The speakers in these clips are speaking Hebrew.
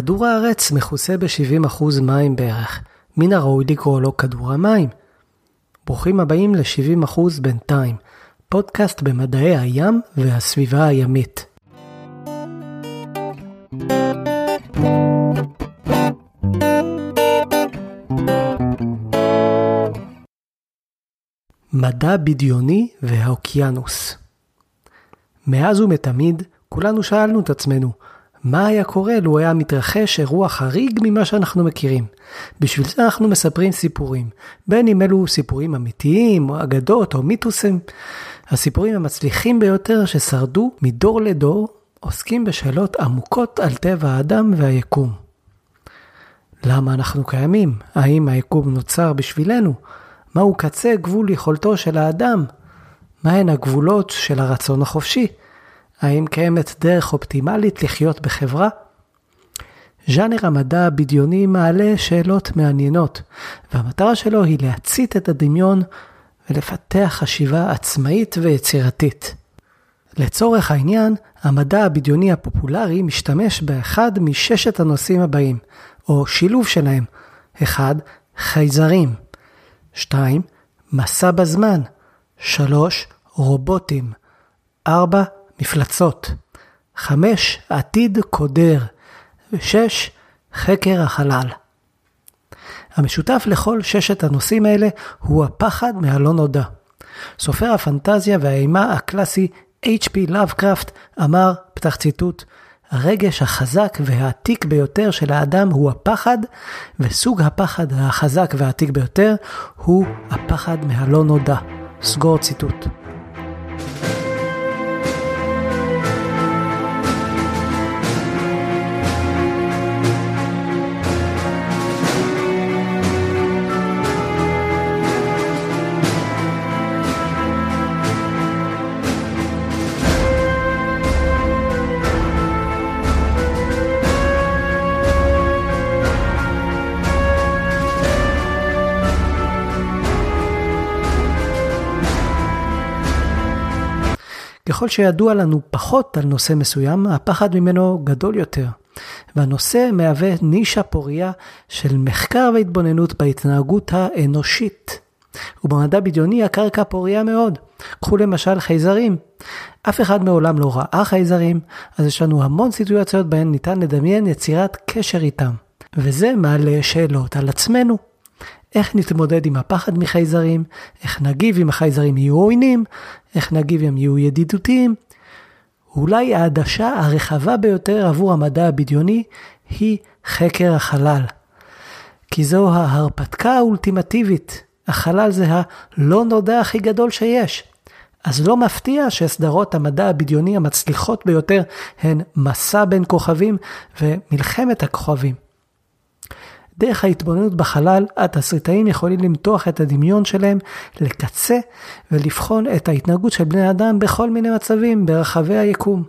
כדור הארץ מכוסה ב-70% מים בערך. מן הראוי לקרוא לו כדור המים. ברוכים הבאים ל-70% בינתיים, פודקאסט במדעי הים והסביבה הימית. מדע בדיוני והאוקיינוס מאז ומתמיד כולנו שאלנו את עצמנו, מה היה קורה לו היה מתרחש אירוע חריג ממה שאנחנו מכירים? בשביל זה אנחנו מספרים סיפורים, בין אם אלו סיפורים אמיתיים, או אגדות, או מיתוסים. הסיפורים המצליחים ביותר ששרדו מדור לדור עוסקים בשאלות עמוקות על טבע האדם והיקום. למה אנחנו קיימים? האם היקום נוצר בשבילנו? מהו קצה גבול יכולתו של האדם? מהן הגבולות של הרצון החופשי? האם קיימת דרך אופטימלית לחיות בחברה? ז'אנר המדע הבדיוני מעלה שאלות מעניינות, והמטרה שלו היא להצית את הדמיון ולפתח חשיבה עצמאית ויצירתית. לצורך העניין, המדע הבדיוני הפופולרי משתמש באחד מששת הנושאים הבאים, או שילוב שלהם. 1. חייזרים 2. מסע בזמן 3. רובוטים 4. מפלצות. 5. עתיד קודר. ו-6. חקר החלל. המשותף לכל ששת הנושאים האלה הוא הפחד מהלא נודע. סופר הפנטזיה והאימה הקלאסי H.P. לאבקראפט אמר, פתח ציטוט, הרגש החזק והעתיק ביותר של האדם הוא הפחד, וסוג הפחד החזק והעתיק ביותר הוא הפחד מהלא נודע. סגור ציטוט. ככל שידוע לנו פחות על נושא מסוים, הפחד ממנו גדול יותר. והנושא מהווה נישה פוריה של מחקר והתבוננות בהתנהגות האנושית. ובמדע בדיוני הקרקע פוריה מאוד. קחו למשל חייזרים. אף אחד מעולם לא ראה חייזרים, אז יש לנו המון סיטואציות בהן ניתן לדמיין יצירת קשר איתם. וזה מעלה שאלות על עצמנו. איך נתמודד עם הפחד מחייזרים, איך נגיב אם החייזרים יהיו עוינים, איך נגיב אם יהיו ידידותיים. אולי העדשה הרחבה ביותר עבור המדע הבדיוני היא חקר החלל. כי זו ההרפתקה האולטימטיבית. החלל זה הלא נודע הכי גדול שיש. אז לא מפתיע שסדרות המדע הבדיוני המצליחות ביותר הן מסע בין כוכבים ומלחמת הכוכבים. דרך ההתבוננות בחלל, התסריטאים יכולים למתוח את הדמיון שלהם לקצה ולבחון את ההתנהגות של בני אדם בכל מיני מצבים ברחבי היקום.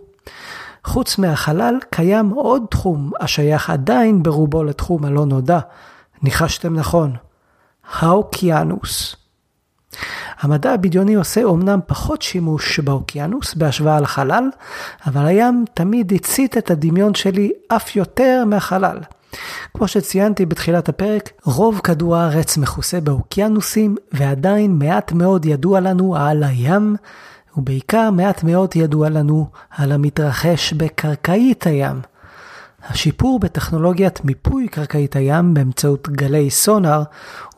חוץ מהחלל קיים עוד תחום השייך עדיין ברובו לתחום הלא נודע. ניחשתם נכון. האוקיינוס. המדע הבדיוני עושה אומנם פחות שימוש באוקיינוס בהשוואה לחלל, אבל הים תמיד הצית את הדמיון שלי אף יותר מהחלל. כמו שציינתי בתחילת הפרק, רוב כדור הארץ מכוסה באוקיינוסים, ועדיין מעט מאוד ידוע לנו על הים, ובעיקר מעט מאוד ידוע לנו על המתרחש בקרקעית הים. השיפור בטכנולוגיית מיפוי קרקעית הים באמצעות גלי סונאר,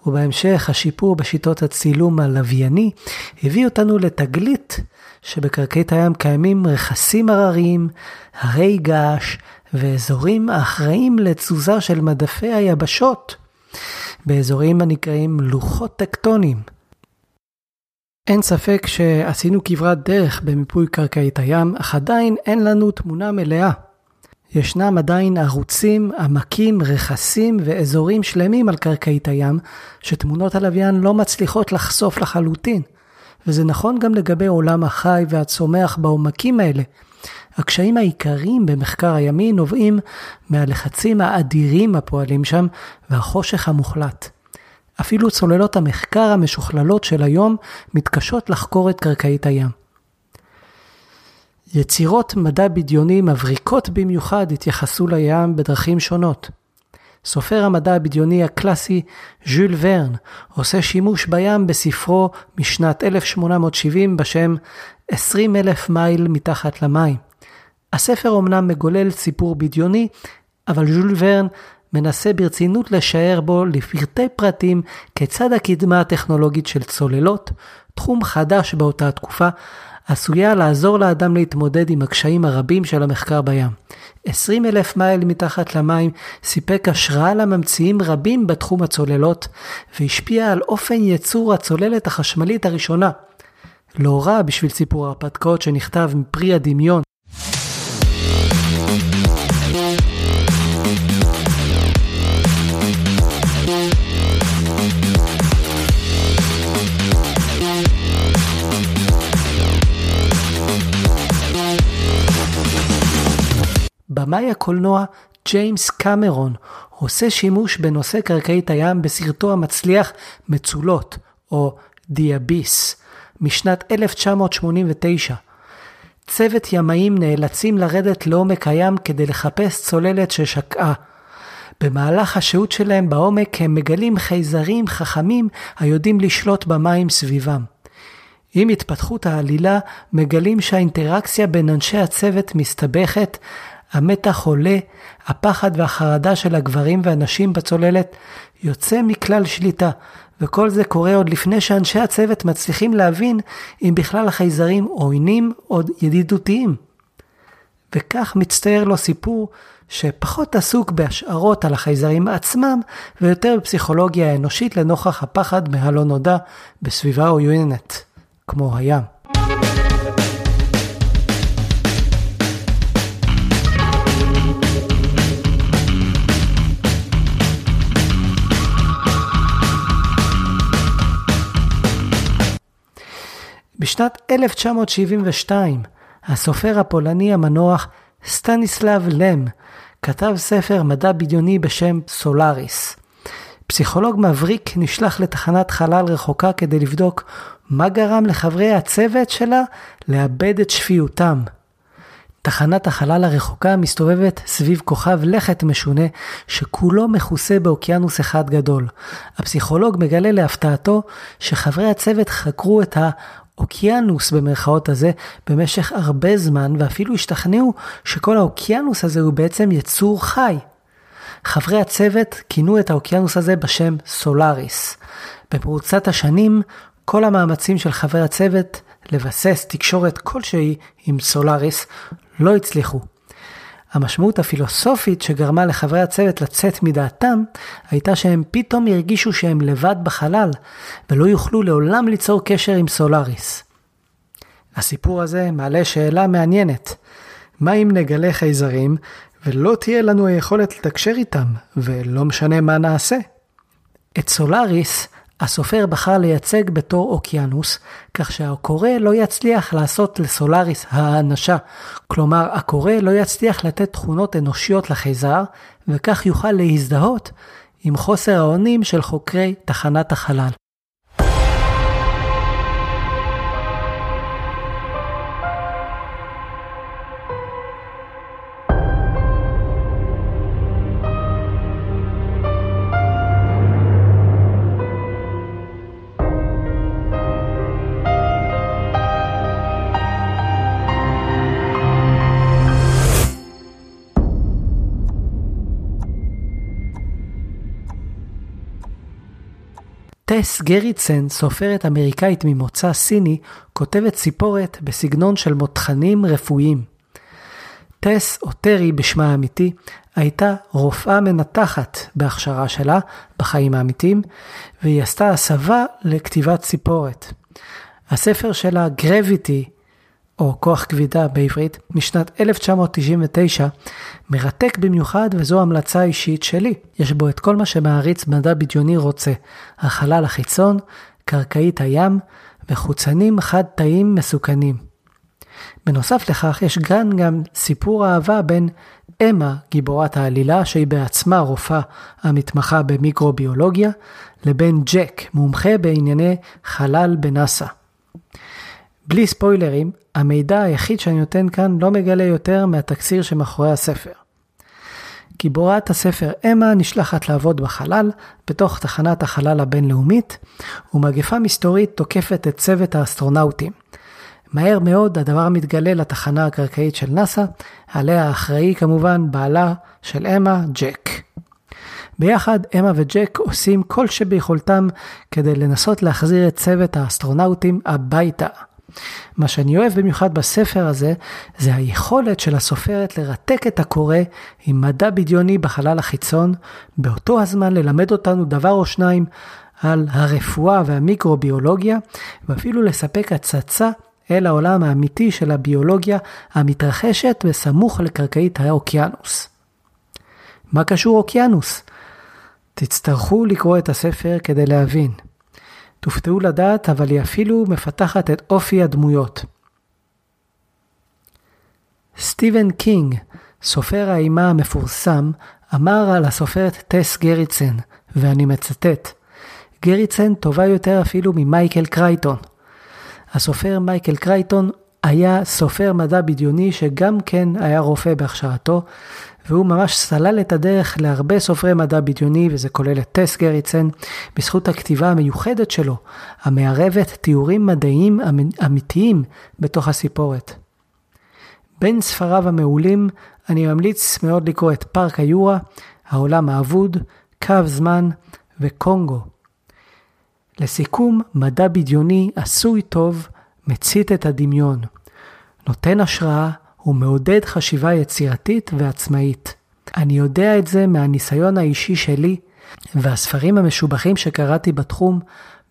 ובהמשך השיפור בשיטות הצילום הלווייני, הביא אותנו לתגלית שבקרקעית הים קיימים רכסים הרריים, הרי געש ואזורים האחראים לתזוזה של מדפי היבשות, באזורים הנקראים לוחות טקטוניים. אין ספק שעשינו כברת דרך במיפוי קרקעית הים, אך עדיין אין לנו תמונה מלאה. ישנם עדיין ערוצים, עמקים, רכסים ואזורים שלמים על קרקעית הים, שתמונות הלוויין לא מצליחות לחשוף לחלוטין. וזה נכון גם לגבי עולם החי והצומח בעומקים האלה, הקשיים העיקריים במחקר הימי נובעים מהלחצים האדירים הפועלים שם והחושך המוחלט. אפילו צוללות המחקר המשוכללות של היום מתקשות לחקור את קרקעית הים. יצירות מדע בדיוני מבריקות במיוחד התייחסו לים בדרכים שונות. סופר המדע הבדיוני הקלאסי, ז'ול ורן, עושה שימוש בים בספרו משנת 1870 בשם 20 אלף מייל מתחת למים. הספר אמנם מגולל סיפור בדיוני, אבל ז'ול ורן מנסה ברצינות לשער בו לפרטי פרטים כיצד הקדמה הטכנולוגית של צוללות, תחום חדש באותה תקופה, עשויה לעזור לאדם להתמודד עם הקשיים הרבים של המחקר בים. 20 אלף מייל מתחת למים סיפק השראה לממציאים רבים בתחום הצוללות, והשפיע על אופן ייצור הצוללת החשמלית הראשונה. לא רע בשביל סיפור ההרפתקאות שנכתב מפרי הדמיון במאי הקולנוע ג'יימס קמרון עושה שימוש בנושא קרקעית הים בסרטו המצליח מצולות, או Abyss, משנת 1989. צוות ימאים נאלצים לרדת לעומק הים כדי לחפש צוללת ששקעה. במהלך השהות שלהם בעומק הם מגלים חייזרים חכמים היודעים לשלוט במים סביבם. עם התפתחות העלילה מגלים שהאינטראקציה בין אנשי הצוות מסתבכת המתח עולה, הפחד והחרדה של הגברים והנשים בצוללת יוצא מכלל שליטה, וכל זה קורה עוד לפני שאנשי הצוות מצליחים להבין אם בכלל החייזרים עוינים או ידידותיים. וכך מצטייר לו סיפור שפחות עסוק בהשערות על החייזרים עצמם, ויותר בפסיכולוגיה האנושית לנוכח הפחד מהלא נודע בסביבה עוינת, כמו הים. בשנת 1972, הסופר הפולני המנוח סטניסלב לם כתב ספר מדע בדיוני בשם סולאריס. פסיכולוג מבריק נשלח לתחנת חלל רחוקה כדי לבדוק מה גרם לחברי הצוות שלה לאבד את שפיותם. תחנת החלל הרחוקה מסתובבת סביב כוכב לכת משונה שכולו מכוסה באוקיינוס אחד גדול. הפסיכולוג מגלה להפתעתו שחברי הצוות חקרו את האוקיינוס במרכאות הזה במשך הרבה זמן ואפילו השתכנעו שכל האוקיינוס הזה הוא בעצם יצור חי. חברי הצוות כינו את האוקיינוס הזה בשם סולאריס. במרוצת השנים כל המאמצים של חברי הצוות לבסס תקשורת כלשהי עם סולאריס לא הצליחו. המשמעות הפילוסופית שגרמה לחברי הצוות לצאת מדעתם, הייתה שהם פתאום הרגישו שהם לבד בחלל, ולא יוכלו לעולם ליצור קשר עם סולאריס. הסיפור הזה מעלה שאלה מעניינת. מה אם נגלה חייזרים, ולא תהיה לנו היכולת לתקשר איתם, ולא משנה מה נעשה? את סולאריס הסופר בחר לייצג בתור אוקיינוס, כך שהקורא לא יצליח לעשות לסולאריס האנשה, כלומר הקורא לא יצליח לתת תכונות אנושיות לחייזר, וכך יוכל להזדהות עם חוסר האונים של חוקרי תחנת החלל. טס גריצן, סופרת אמריקאית ממוצא סיני, כותבת סיפורת בסגנון של מותחנים רפואיים. טס, או טרי בשמה האמיתי, הייתה רופאה מנתחת בהכשרה שלה, בחיים האמיתיים, והיא עשתה הסבה לכתיבת סיפורת. הספר שלה, גרביטי, או כוח כבידה בעברית, משנת 1999, מרתק במיוחד וזו המלצה אישית שלי. יש בו את כל מה שמעריץ מדע בדיוני רוצה, החלל החיצון, קרקעית הים וחוצנים חד-תאיים מסוכנים. בנוסף לכך יש כאן גם סיפור אהבה בין אמה, גיבורת העלילה, שהיא בעצמה רופאה המתמחה במיקרוביולוגיה, לבין ג'ק, מומחה בענייני חלל בנאסא. בלי ספוילרים, המידע היחיד שאני נותן כאן לא מגלה יותר מהתקציר שמאחורי הספר. גיבורת הספר אמה נשלחת לעבוד בחלל, בתוך תחנת החלל הבינלאומית, ומגפה מסתורית תוקפת את צוות האסטרונאוטים. מהר מאוד הדבר מתגלה לתחנה הקרקעית של נאסא, עליה אחראי כמובן בעלה של אמה, ג'ק. ביחד אמה וג'ק עושים כל שביכולתם כדי לנסות להחזיר את צוות האסטרונאוטים הביתה. מה שאני אוהב במיוחד בספר הזה, זה היכולת של הסופרת לרתק את הקורא עם מדע בדיוני בחלל החיצון, באותו הזמן ללמד אותנו דבר או שניים על הרפואה והמיקרוביולוגיה, ואפילו לספק הצצה אל העולם האמיתי של הביולוגיה המתרחשת בסמוך לקרקעית האוקיינוס. מה קשור אוקיינוס? תצטרכו לקרוא את הספר כדי להבין. תופתעו לדעת, אבל היא אפילו מפתחת את אופי הדמויות. סטיבן קינג, סופר האימה המפורסם, אמר על הסופרת טס גריצן, ואני מצטט, גריצן טובה יותר אפילו ממייקל קרייטון. הסופר מייקל קרייטון היה סופר מדע בדיוני שגם כן היה רופא בהכשרתו, והוא ממש סלל את הדרך להרבה סופרי מדע בדיוני, וזה כולל את טס גריצן, בזכות הכתיבה המיוחדת שלו, המערבת תיאורים מדעיים אמ-, אמיתיים בתוך הסיפורת. בין ספריו המעולים, אני ממליץ מאוד לקרוא את פארק היורה, העולם האבוד, קו זמן וקונגו. לסיכום, מדע בדיוני עשוי טוב, מצית את הדמיון. נותן השראה ומעודד חשיבה יצירתית ועצמאית. אני יודע את זה מהניסיון האישי שלי, והספרים המשובחים שקראתי בתחום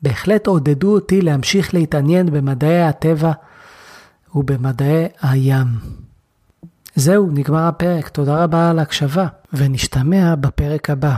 בהחלט עודדו אותי להמשיך להתעניין במדעי הטבע ובמדעי הים. זהו, נגמר הפרק, תודה רבה על ההקשבה, ונשתמע בפרק הבא.